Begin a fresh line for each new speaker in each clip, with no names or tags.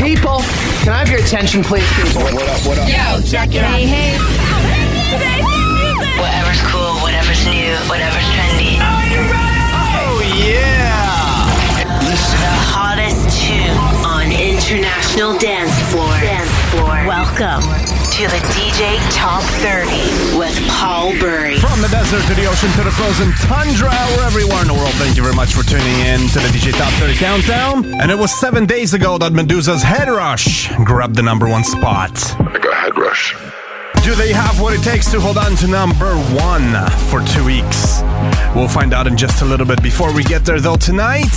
People, can I have your attention, please, people?
What up, what up?
Yo, check it out.
Hey, hey.
Whatever's cool, whatever's new, whatever's trendy.
Oh, yeah!
The hottest tune on international dance floor. Dance floor. Welcome to the DJ Top 30 with Paul Burry.
From the desert to the ocean to the frozen tundra, wherever you are in the world, thank you very much for tuning in to the DJ Top 30 Countdown. And it was seven days ago that Meduza's Head Rush grabbed the number one spot.
I got head rush.
Do they have what it takes to hold on to number one for two weeks? We'll find out in just a little bit. Before we get there, though, tonight,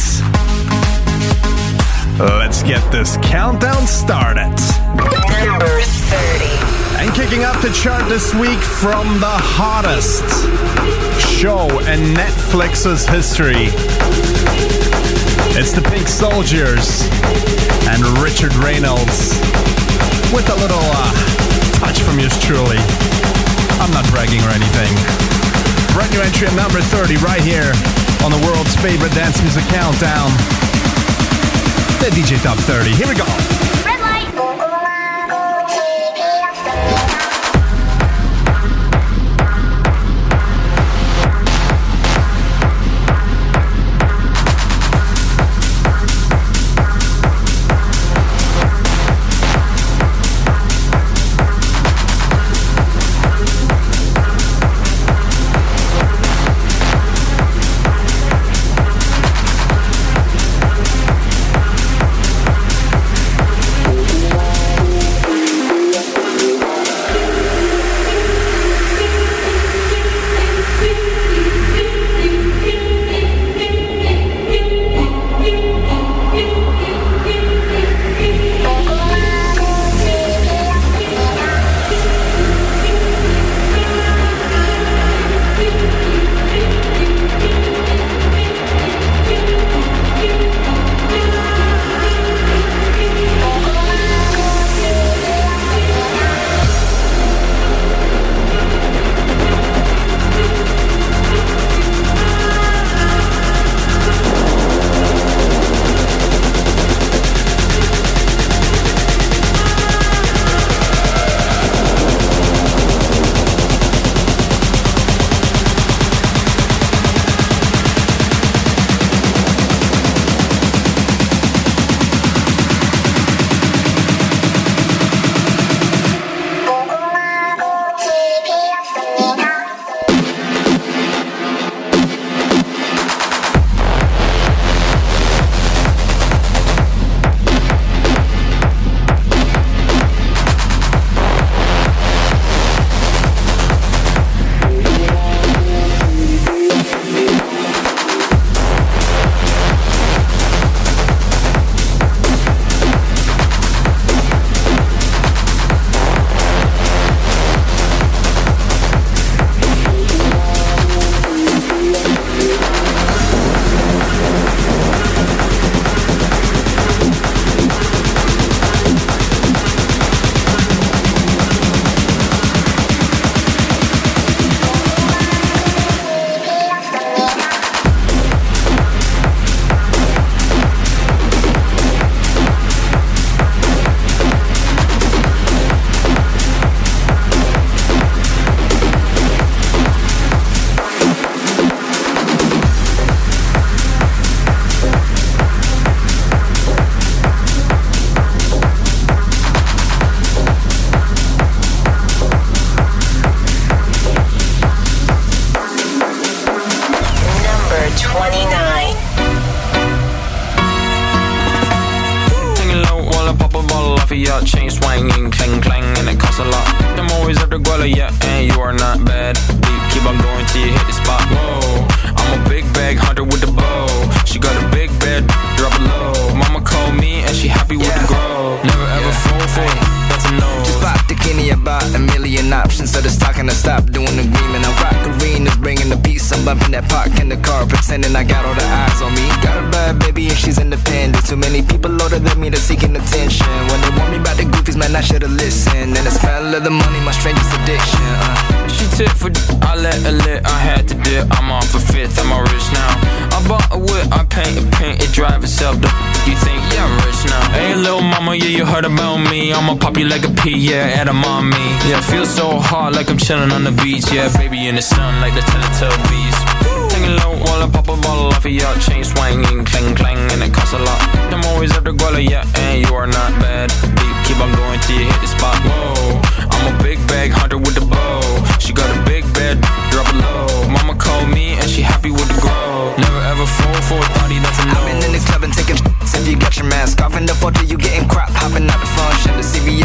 let's get this countdown started.
Number 30.
And kicking off the chart this week from the hottest show in Netflix's history. It's the Pink Soldiers and Richard Raynolds with a little uh, touch from yours truly. I'm not bragging or anything. Brand new entry at number 30 right here on the world's favorite dance music countdown. The DJ Top 30. Here we go.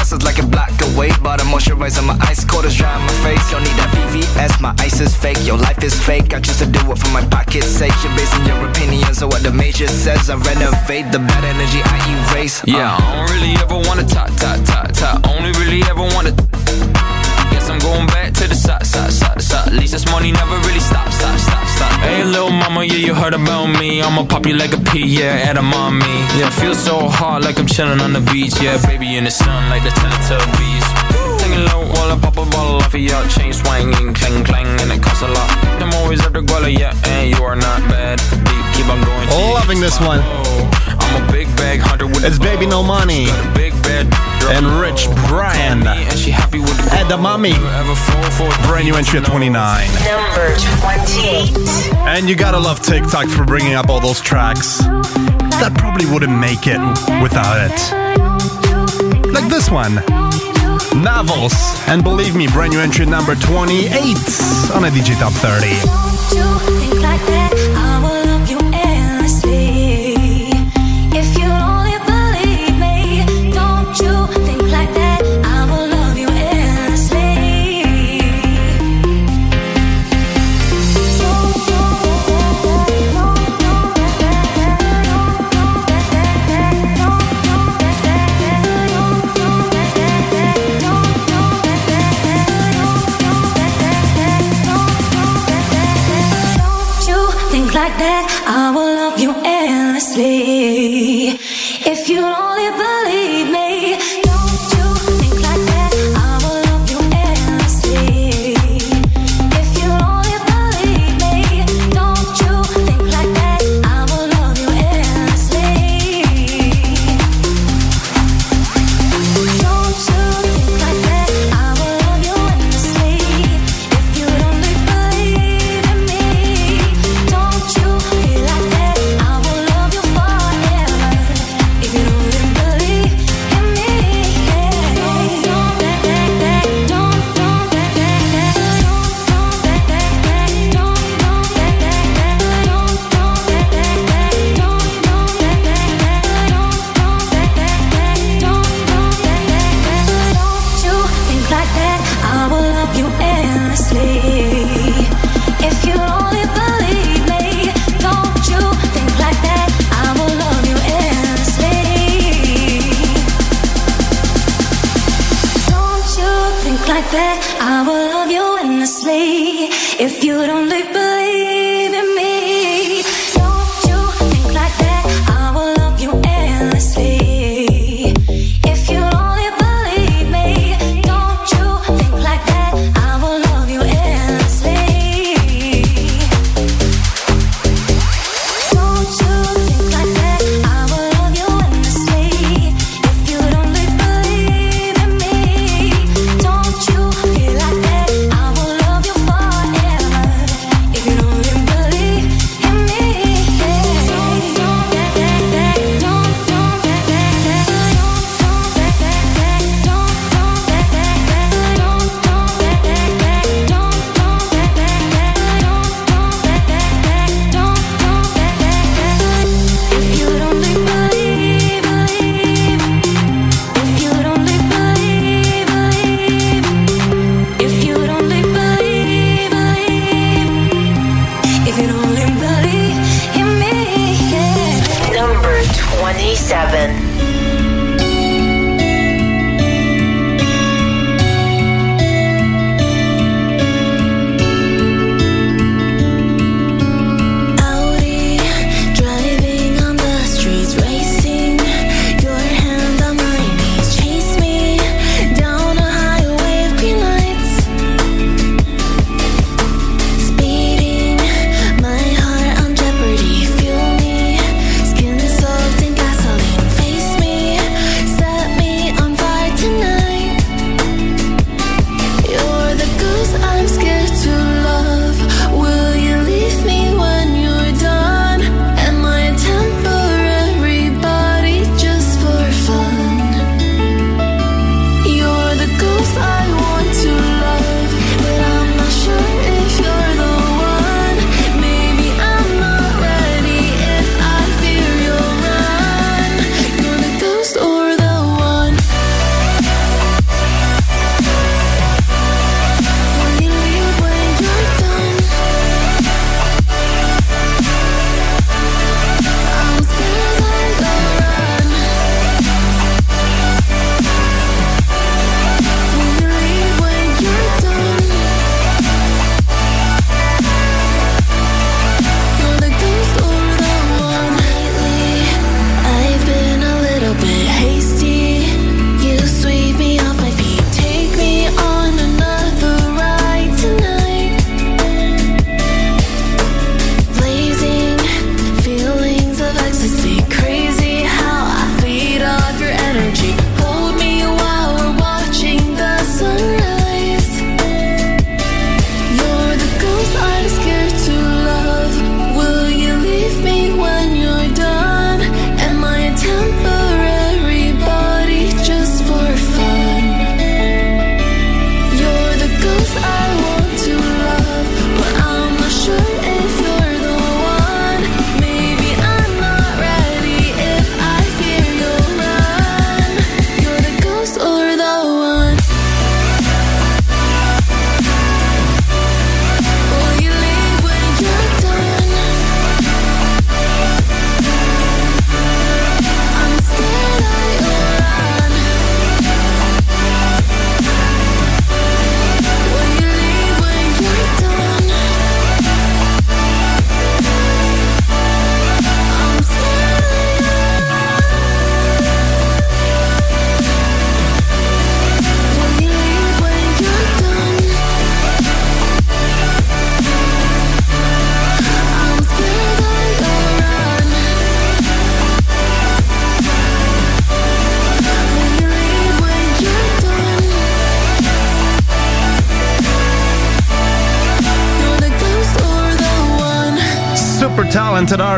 The
is like a block away, but I'm moisturizing my ice cold is dry on my face. Don't need that VVS, my ice is fake. Your life is fake. I choose to do it for my pocket's sake. You're basing your opinions on what the major says. I renovate the bad energy I erase.
Uh. Yeah, I don't really ever wanna talk, talk, talk, talk. Only really ever wanna. I'm going back to the side, side, side, side. At least this money never really stops, stop, stop, stop. Hey, little mama, yeah, you heard about me. I'ma pop you like a pea, yeah, at a mommy. Yeah, feel so hot like I'm chilling on the beach. Yeah, baby in the sun like the Teletubbies. Hanging low while I pop a bottle off of your chain swinging, clang clang, and it costs a lot. I'm always at the guala, yeah, and you are not bad. Keep on going.
Loving this one.
I'm a big bag hunter with
It's Baby. No Money.
She got a big bed,
And. Rich Brian.
called and she happy with the
At the mommy.
Ever fall for
Brand new entry at 29.
Number 28.
And you gotta love TikTok for bringing up all those tracks that probably wouldn't make it without it. Like this one. Navos. And believe me, brand new entry number 28 on a DJ Top 30.
If you don't like that? I will love you endlessly. If you don't believe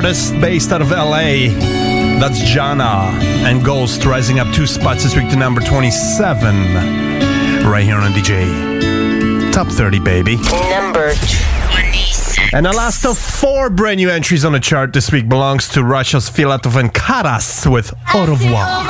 artist based out of LA. That's JVNA and Ghost rising up two spots this week to number 27 right here on DJ. Top 30, baby.
Number 26.
And the last of four brand new entries on the chart this week belongs to Russia's Filatov and Karas with Au revoir.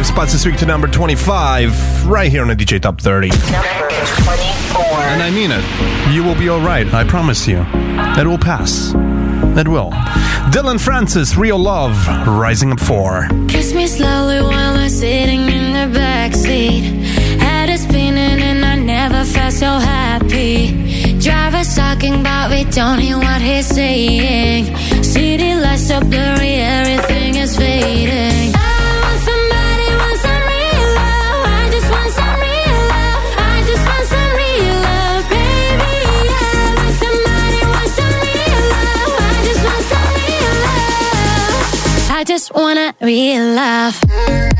five spots this week to number 25, right here on the DJ Top 30.
Number 24.
And I mean it. You will be all right, I promise you. It will pass. It will. Dillon Francis, Real Love, rising up four.
Kiss me slowly while I'm sitting in the backseat. Head is spinning and I never felt so happy. Driver's talking but we don't hear what he's saying. City lights so blurry, everything is fading. Just wanna real love.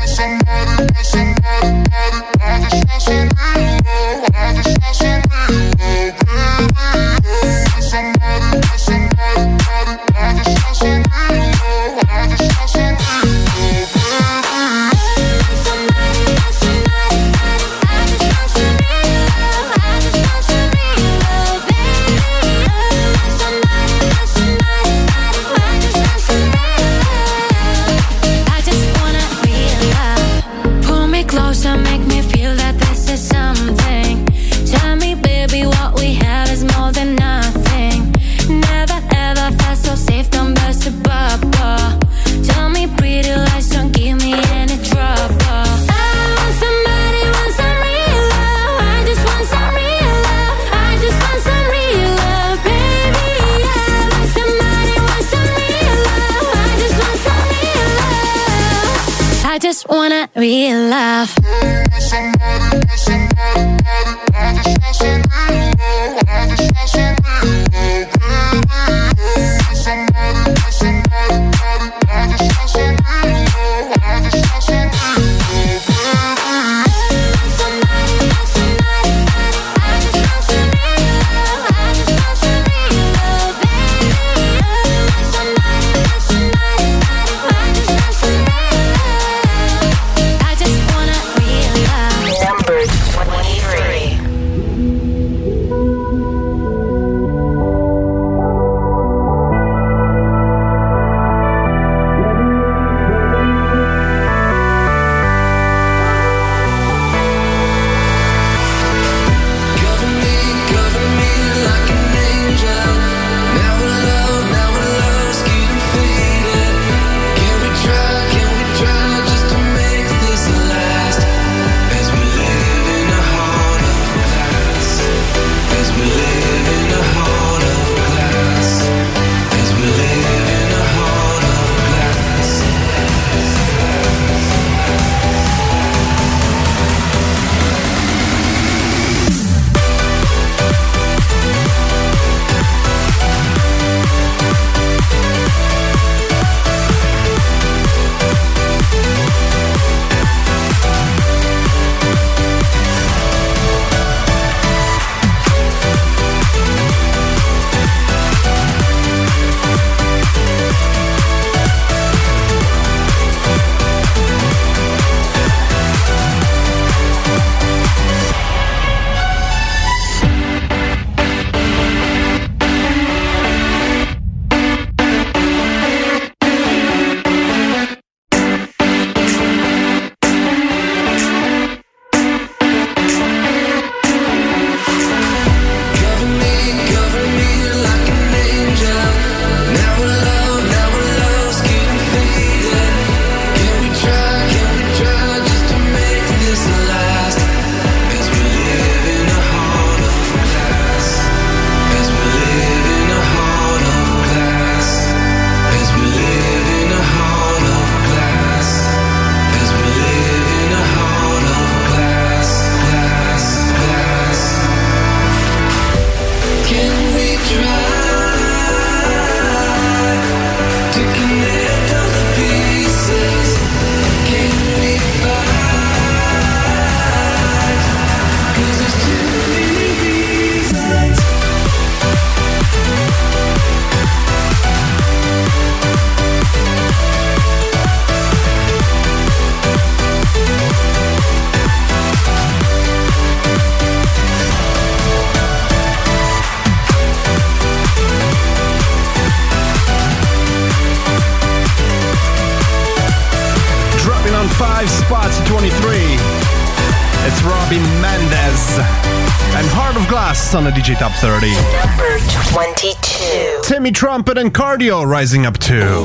Energy Top 30.
Number 22.
Timmy Trumpet and Cardio rising up
to.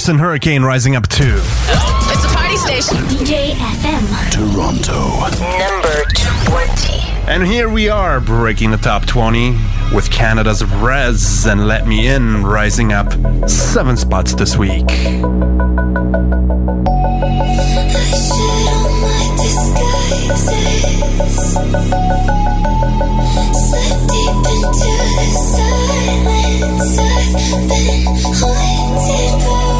Henderson Hurricane rising up two.
It's a party station.
DJ FM.
Toronto.
Number 20.
And here we are breaking the top 20 with Canada's Rezz and Let Me In rising up seven spots this week.
I've been haunted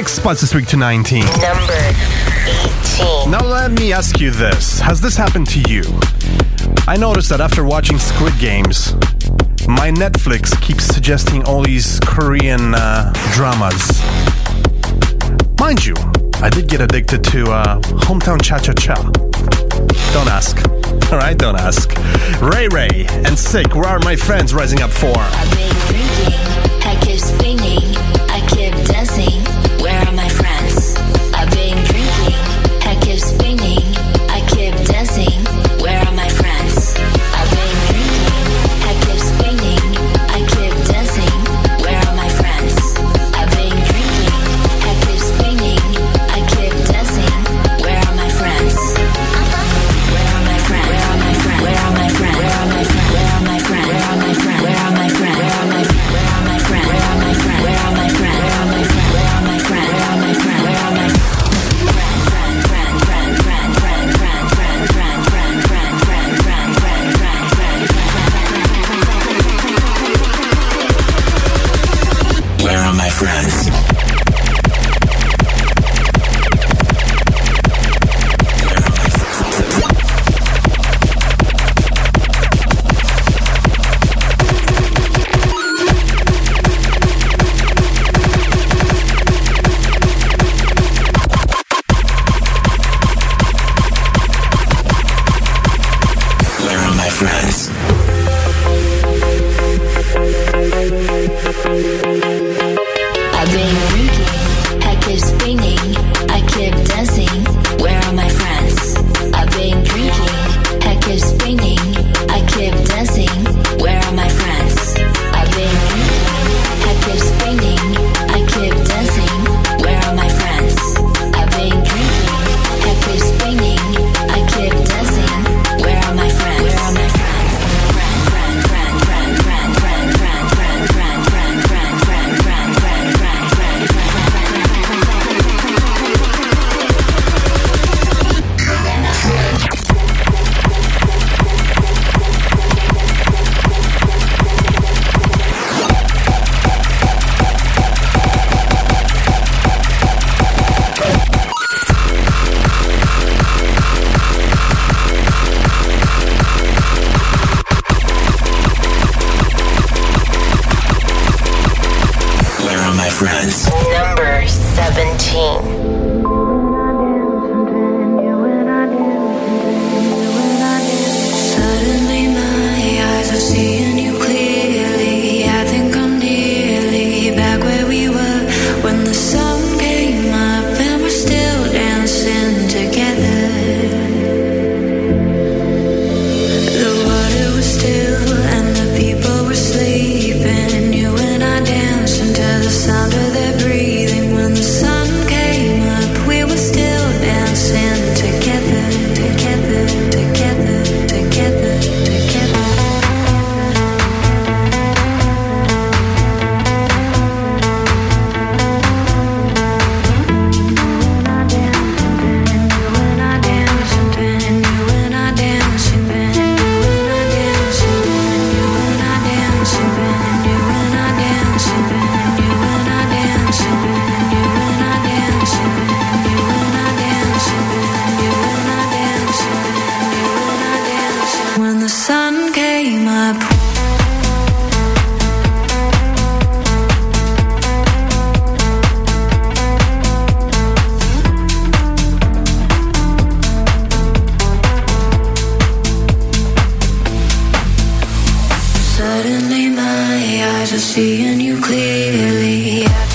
six spots this week to 19.
Number 18.
Now, let me ask you this Has this happened to you? I noticed that after watching Squid Games, my Netflix keeps suggesting all these Korean uh, dramas. Mind you, I did get addicted to uh, Hometown Cha Cha Cha. Don't ask. All right, don't ask. RayRay and Sihk, where are my friends rising up for?
Just seeing you clearly. Yeah.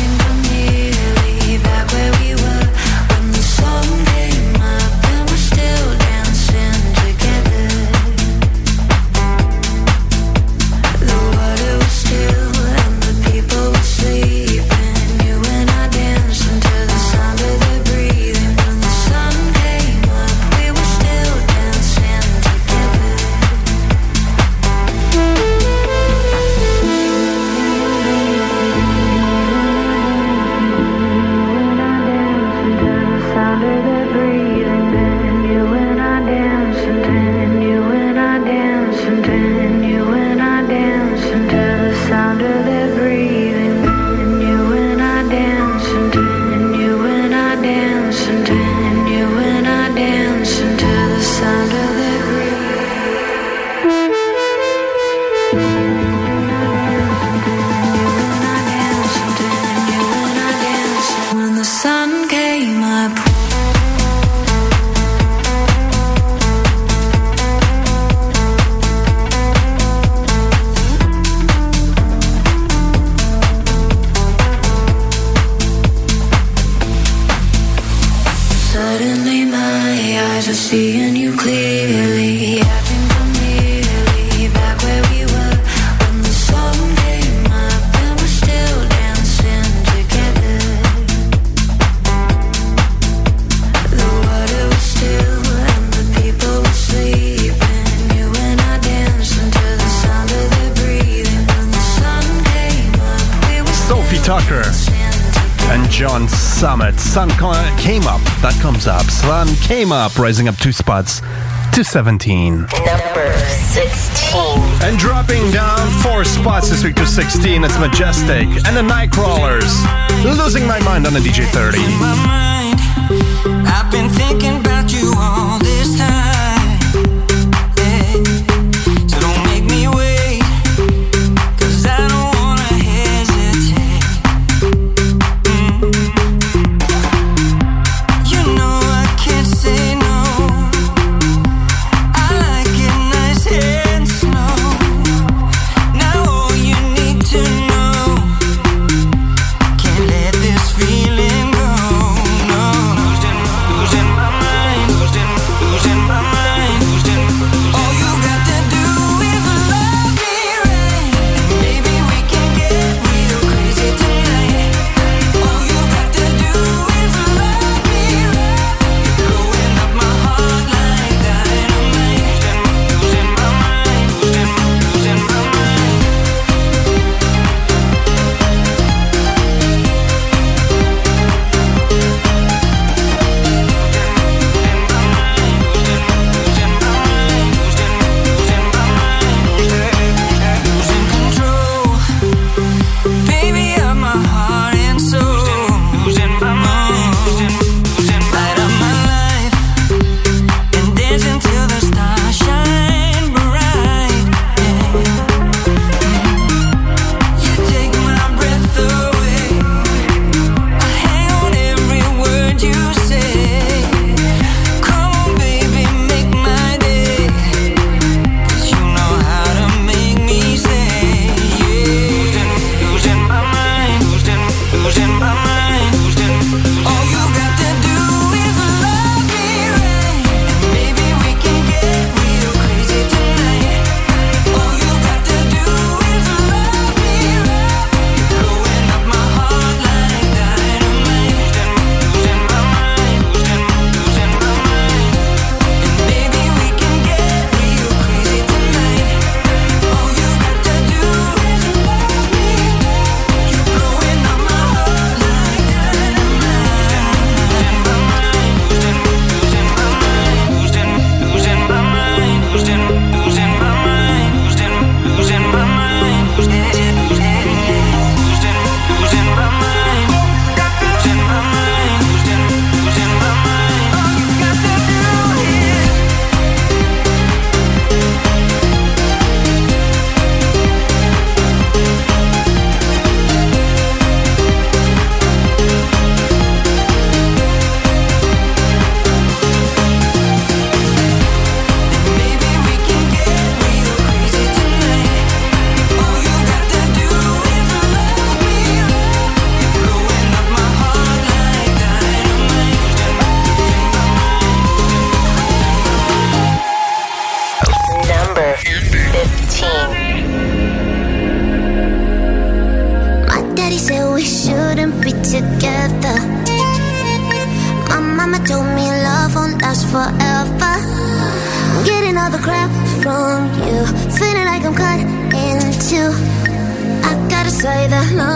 came up,
rising up two spots to 17.
Number 16.
And dropping down four spots this week to 16, it's Majestic and the Nightcrawlers. Losing my mind on the DJ 30.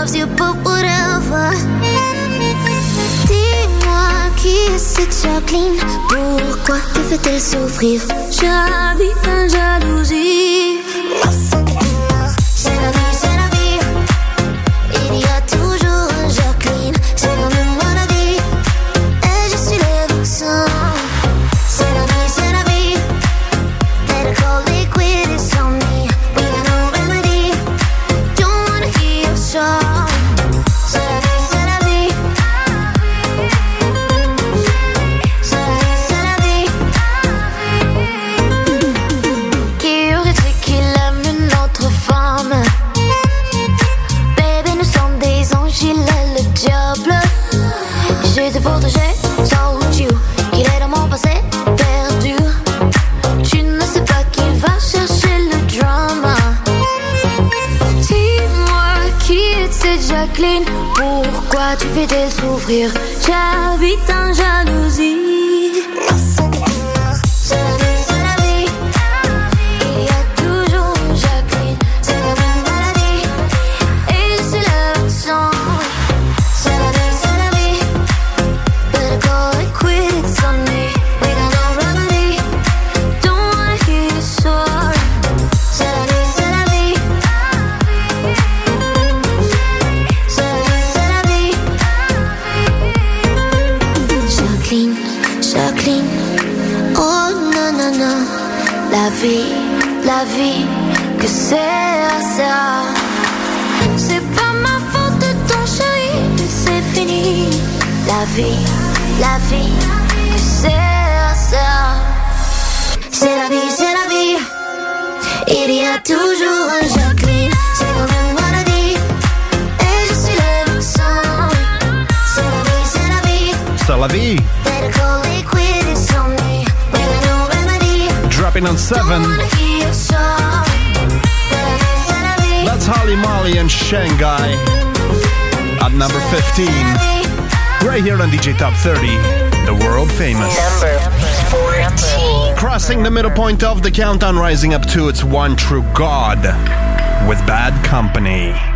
loves you, but whatever. Dis-moi qui est cette Jacqueline, pourquoi te fait-elle
souffrir? J'habite en jalousie.
Découvrir DJ Top 30, the world famous. Crossing the middle point of the countdown, rising up to its one true God with Bad Company.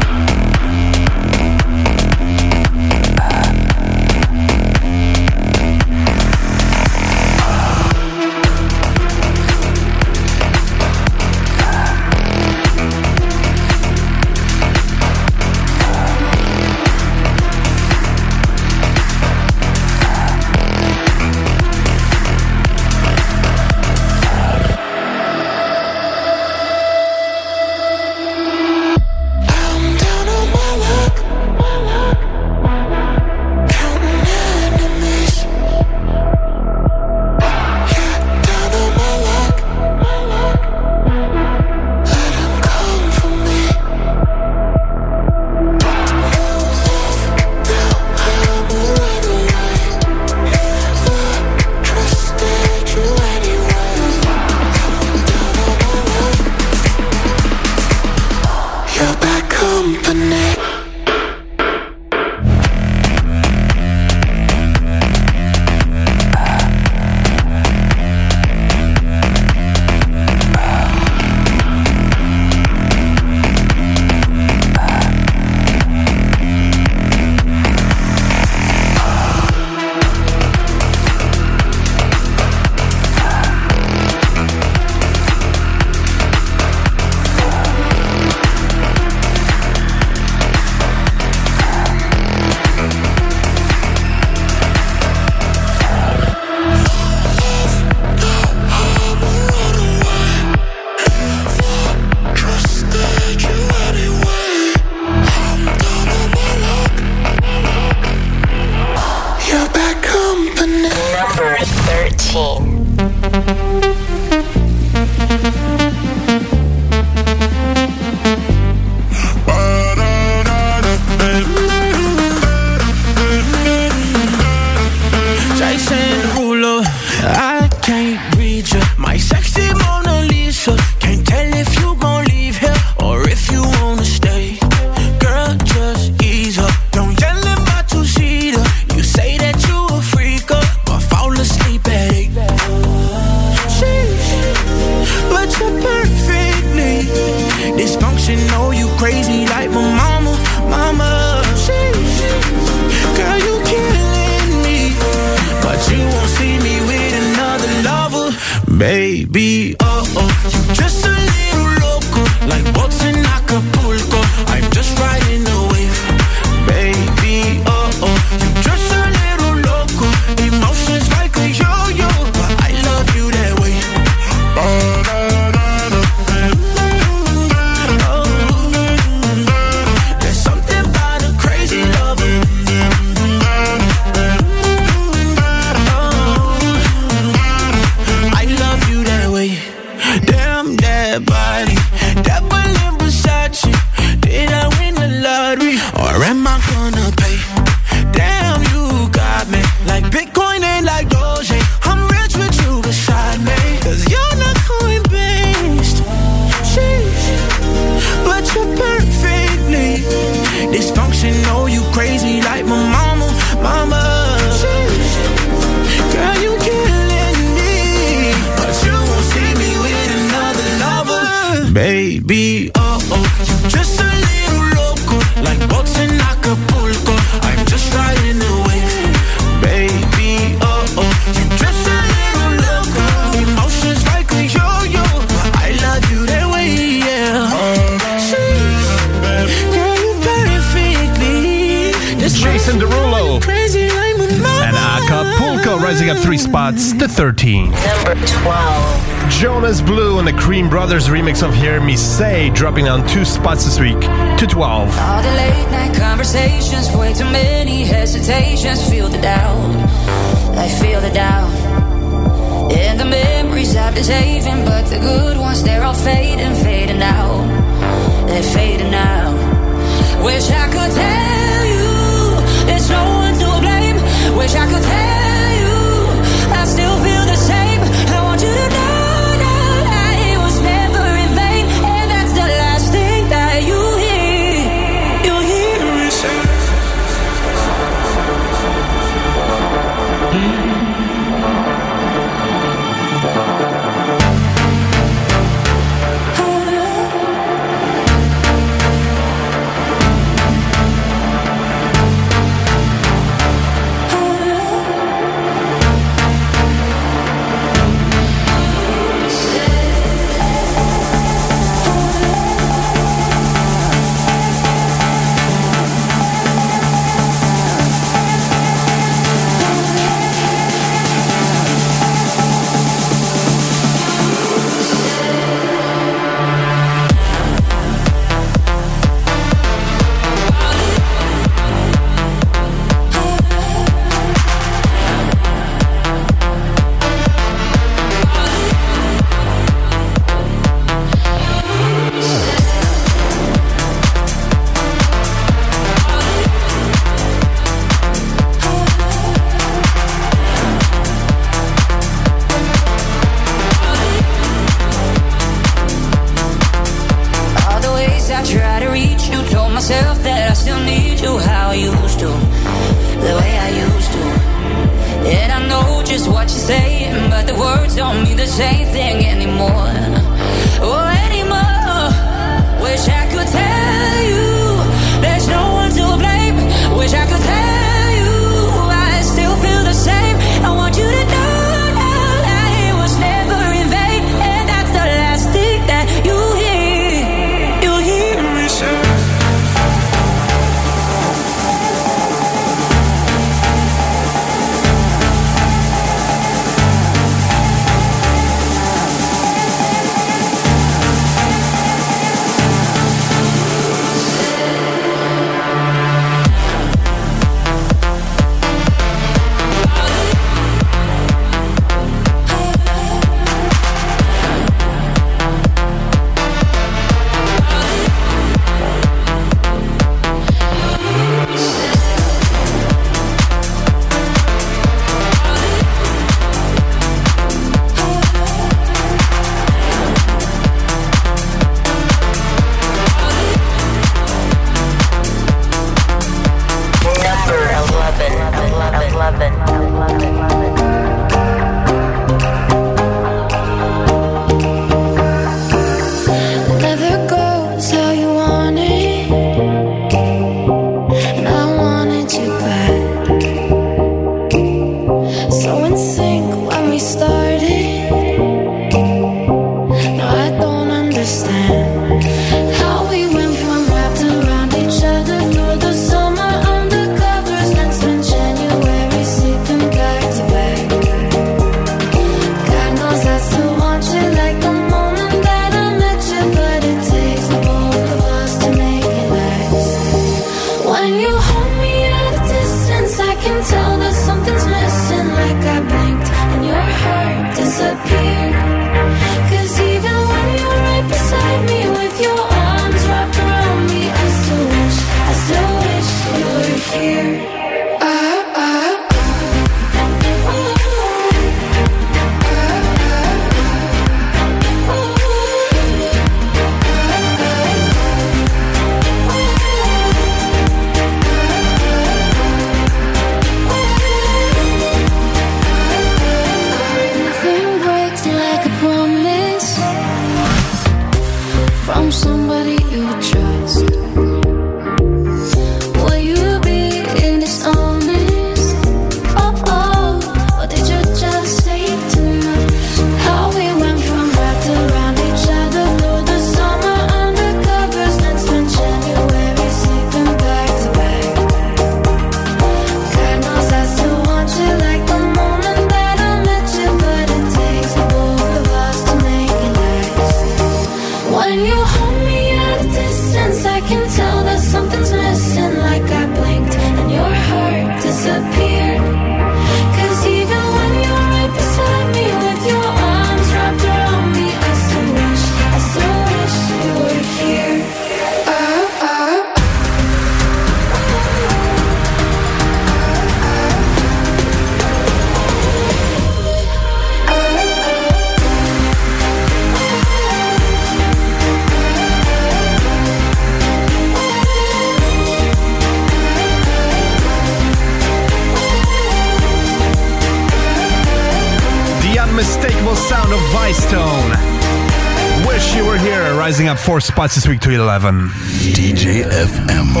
Four spots this week to 11. DJ FM. Number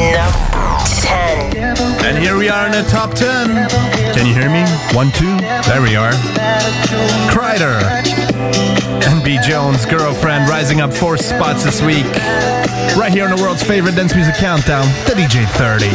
10. And here we are in the top 10. Can you hear me? One, two. There we are. Kryder. b Jones, girlfriend, rising up four spots this week. Right here on the world's favorite dance music countdown, the DJ 30.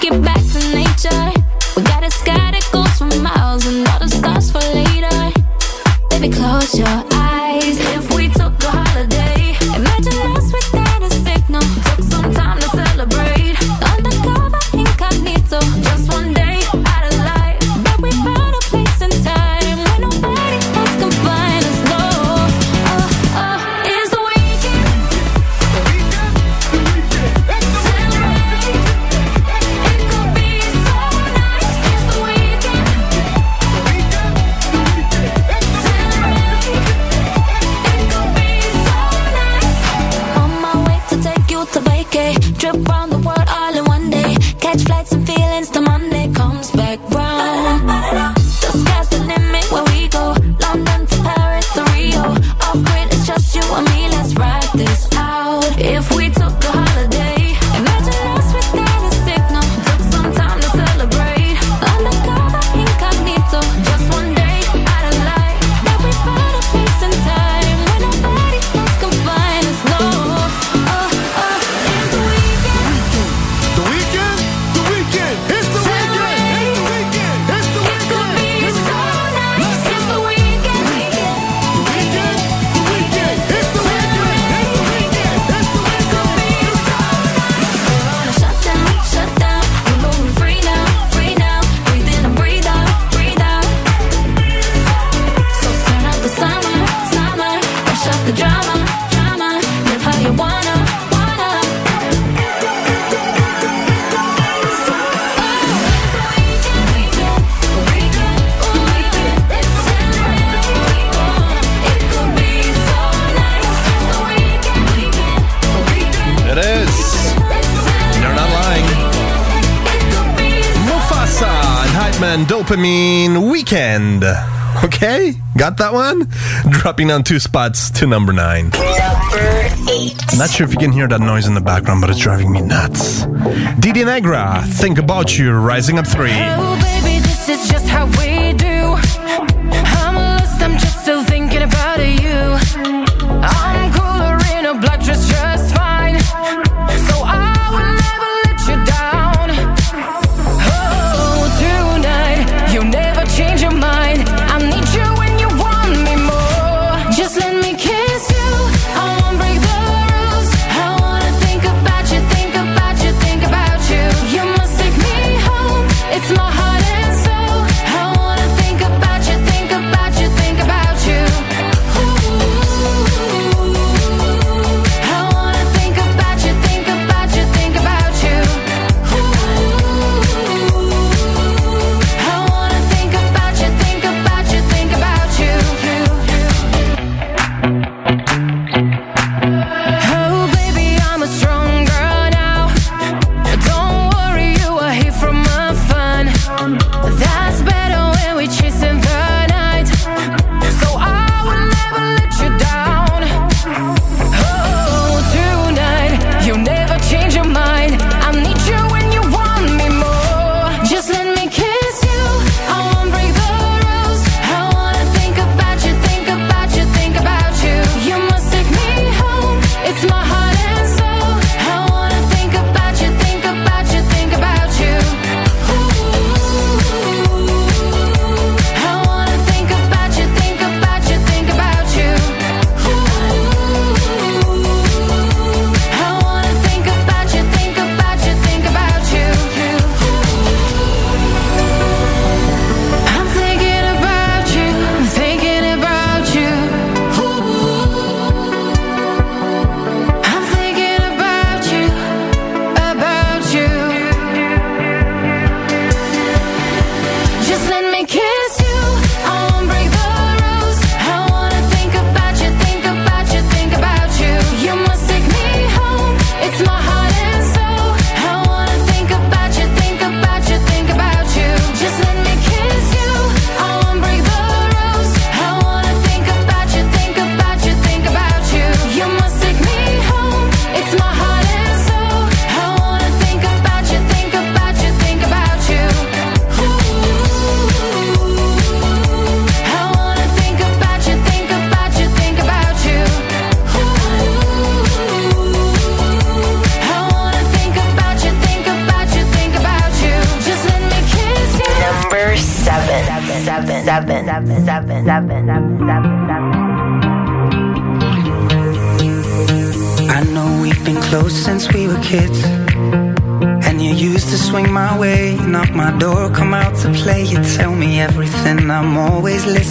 take it back to down
two spots to number nine.
Number eight.
Not sure if you can hear that noise in the background, but it's driving me nuts. Dede Negra, Think About You, rising up three.
Oh, baby,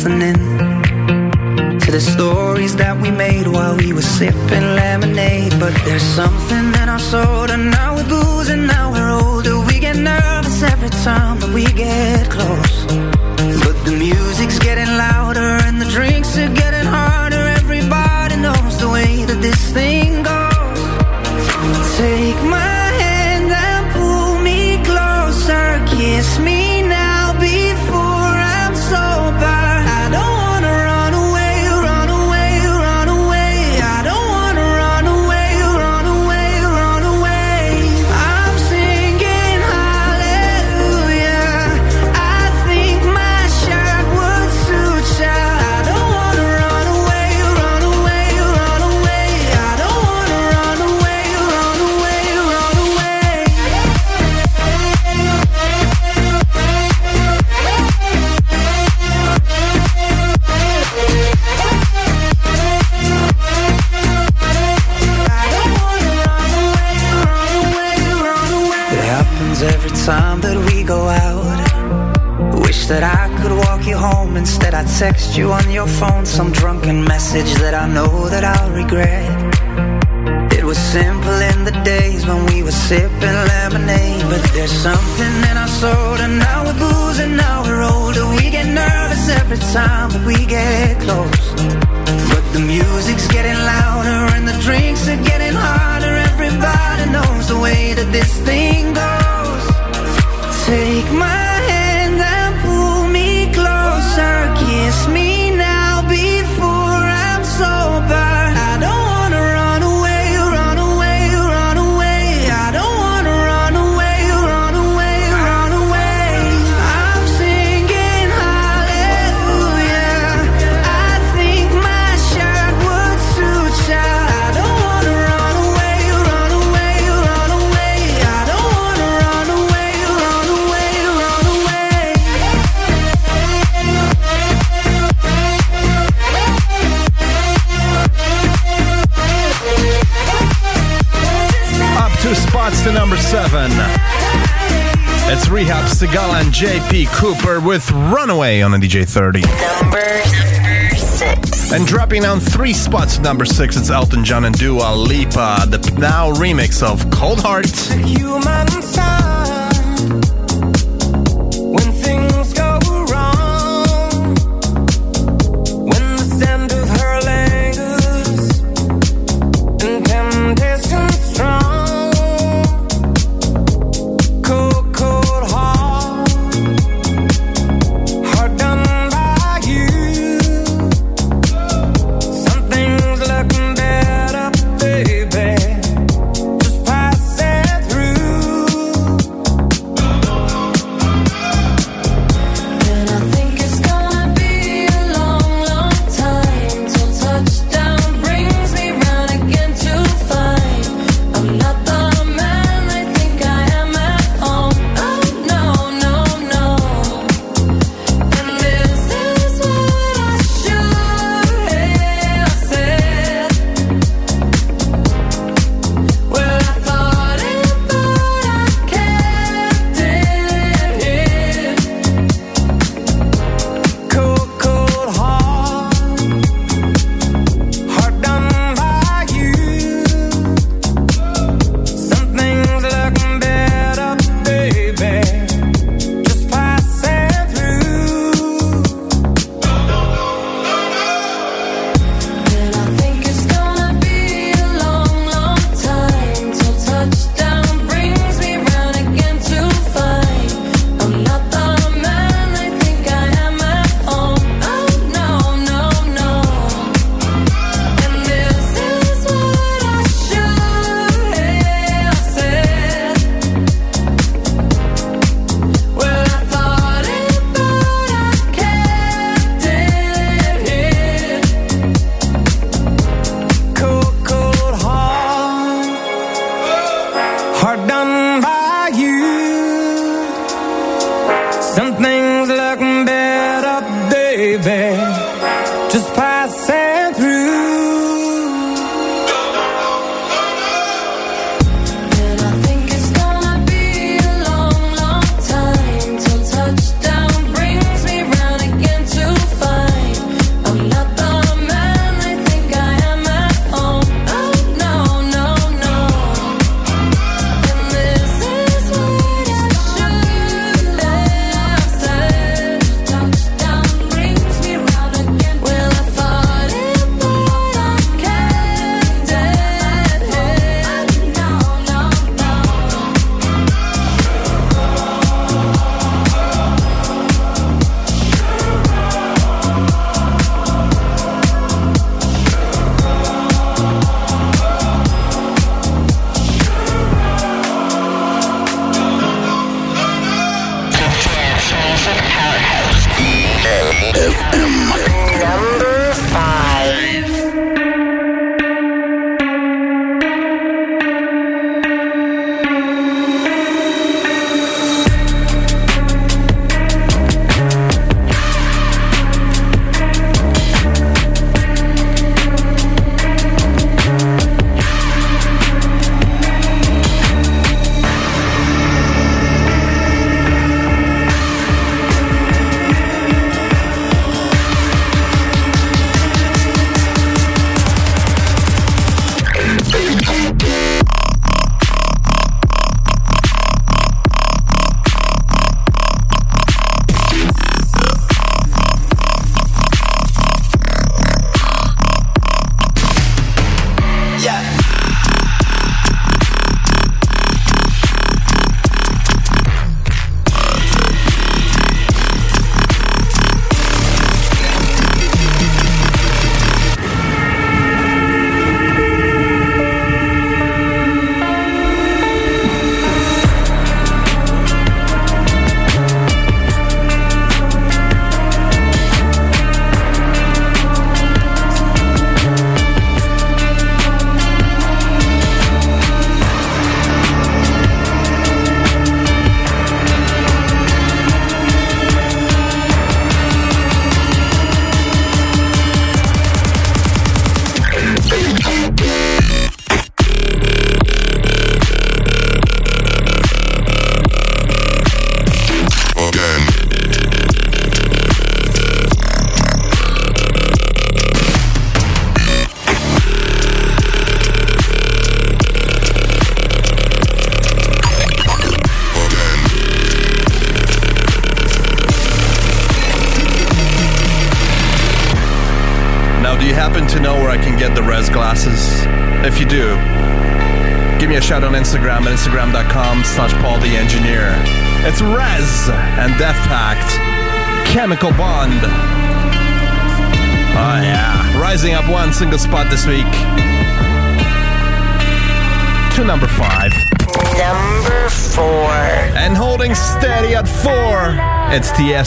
listening to the stories that we made while we were sipping lemonade. But there's something in our soul, and now we're booze, and now we're older. We get nervous every time that we get close. But the music's getting louder, and the drinks are getting harder. Everybody knows the way that this thing Instead, I text you on your phone some drunken message that I know that I'll regret. It was simple in the days when we were sipping lemonade. But there's something in our soda. Now we're booze and now we're older. We get nervous every time that we get close. But the music's getting louder and the drinks are getting harder. Everybody knows the way that this thing goes. Take my Kiss me
Spots to number seven. It's R3HAB Sigala and JP Cooper with Runaway on the DJ 30.
Number six.
And dropping down three spots to number six, it's Elton John and Dua Lipa, the PNAU remix of Cold Heart.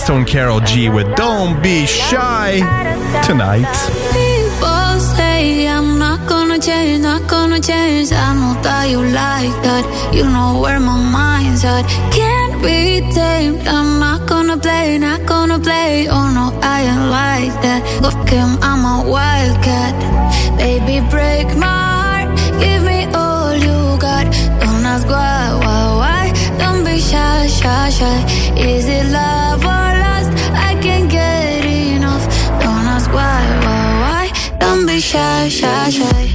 Stone Karol G with Don't Be Shy tonight.
People say I'm not gonna change, not gonna change. I know that you like that. You know where my mind's at. Can't be tamed. I'm not gonna play, not gonna play. Oh no, I ain't like that. Look him, I'm a wildcat. Baby, break my heart. Give me all you got. Don't ask why, why, why. Don't be shy, shy, shy. Is it love? shy, shy, shy.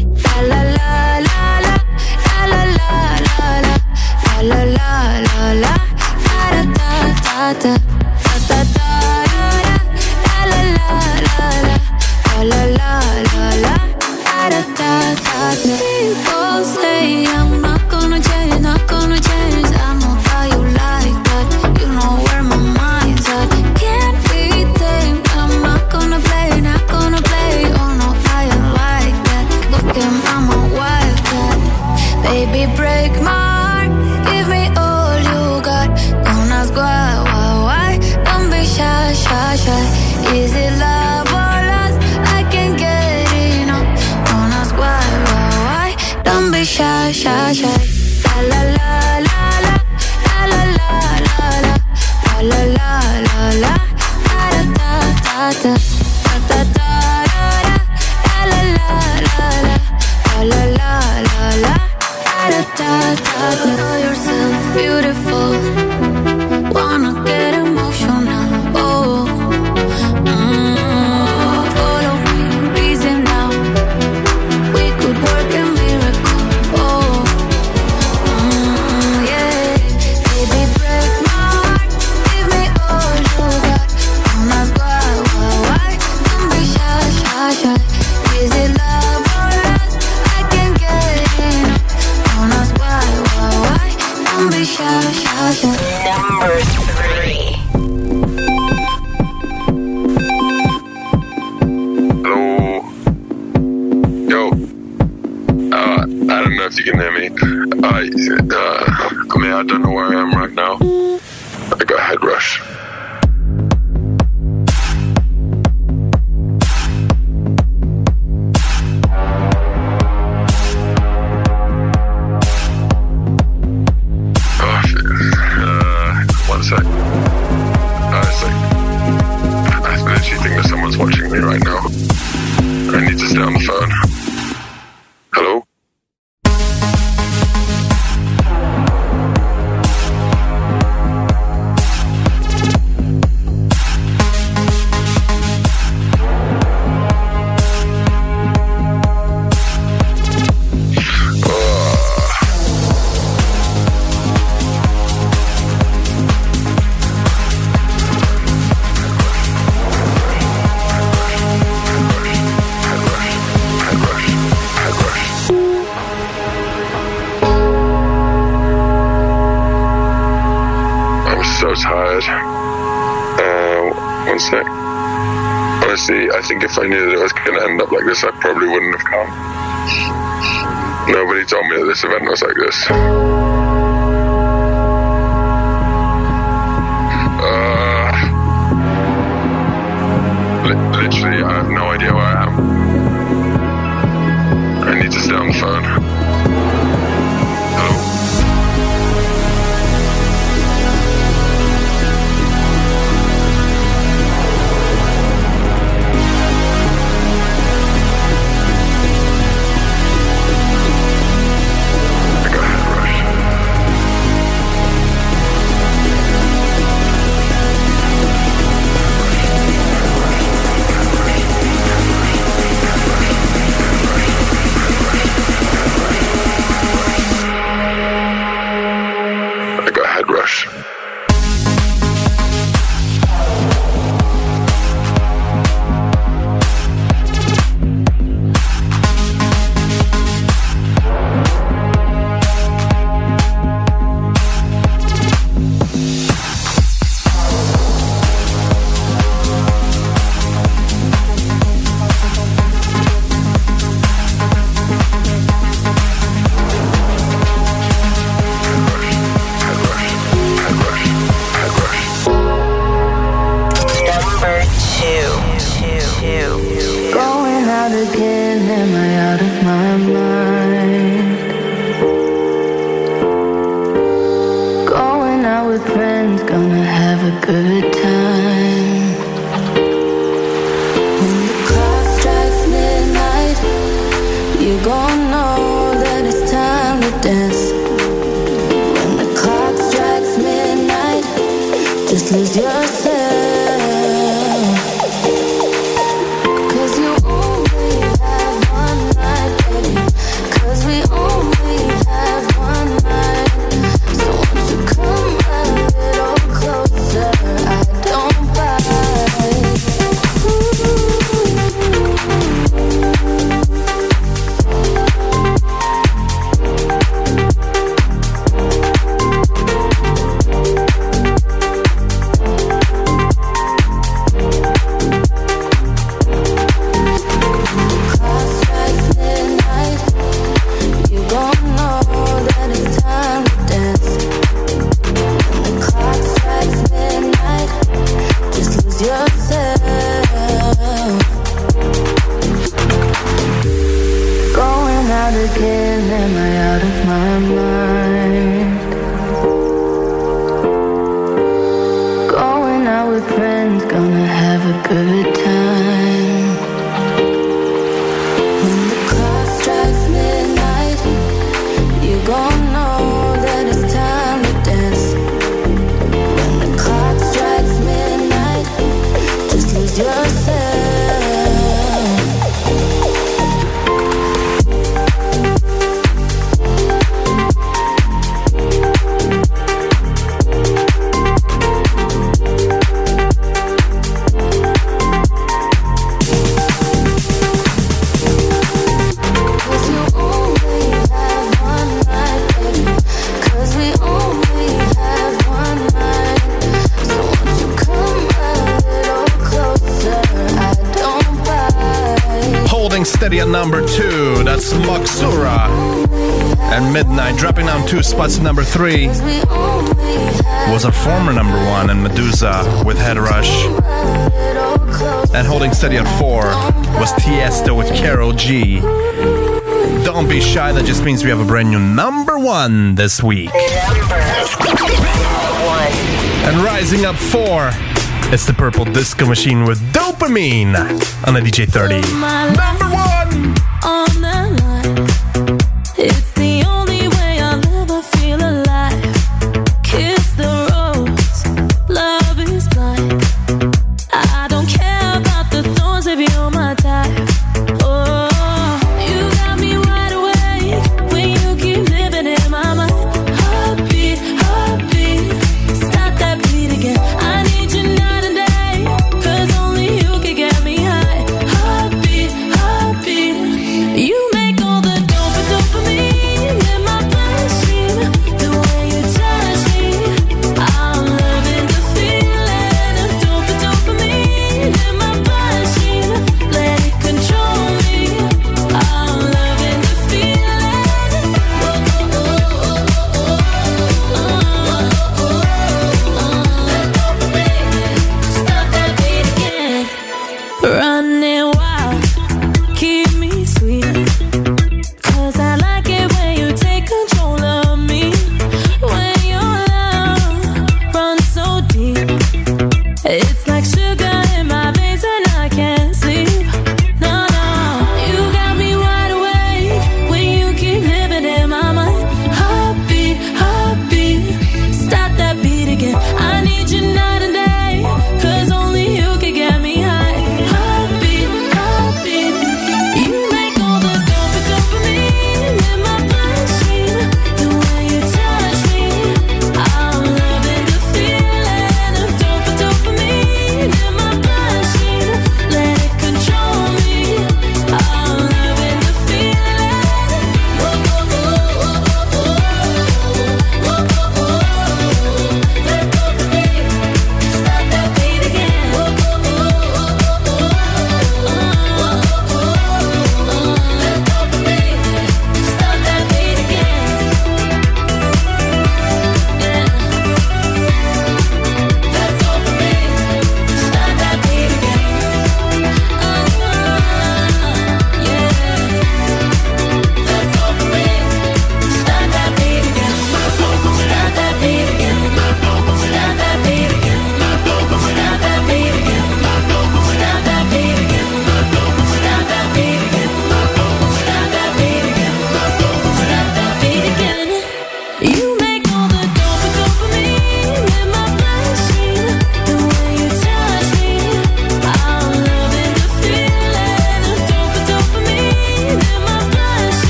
down the phone. Hello? I knew that it was going to end up like this, I probably wouldn't have come. Nobody told me that this event was like this.
What's number three was a former number one in Meduza with Headrush. And holding steady at four was Tiesto with Karol G. Don't be shy, that just means we have a brand new number one this week. And rising up four, it's the Purple Disco Machine with Dopamine on a DJ 30.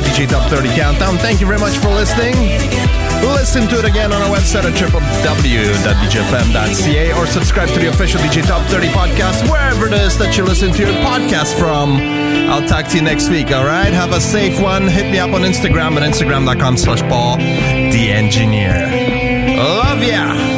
The
DJ Top 30 Countdown. Thank you very much for listening. Listen to it again on our website at www.djfm.ca or subscribe to the official DJ Top 30 podcast, wherever it is that you listen to your podcast from. I'll talk to you next week, all right? Have a safe one. Hit me up on Instagram at instagram.com slash Paul, the engineer. Love ya.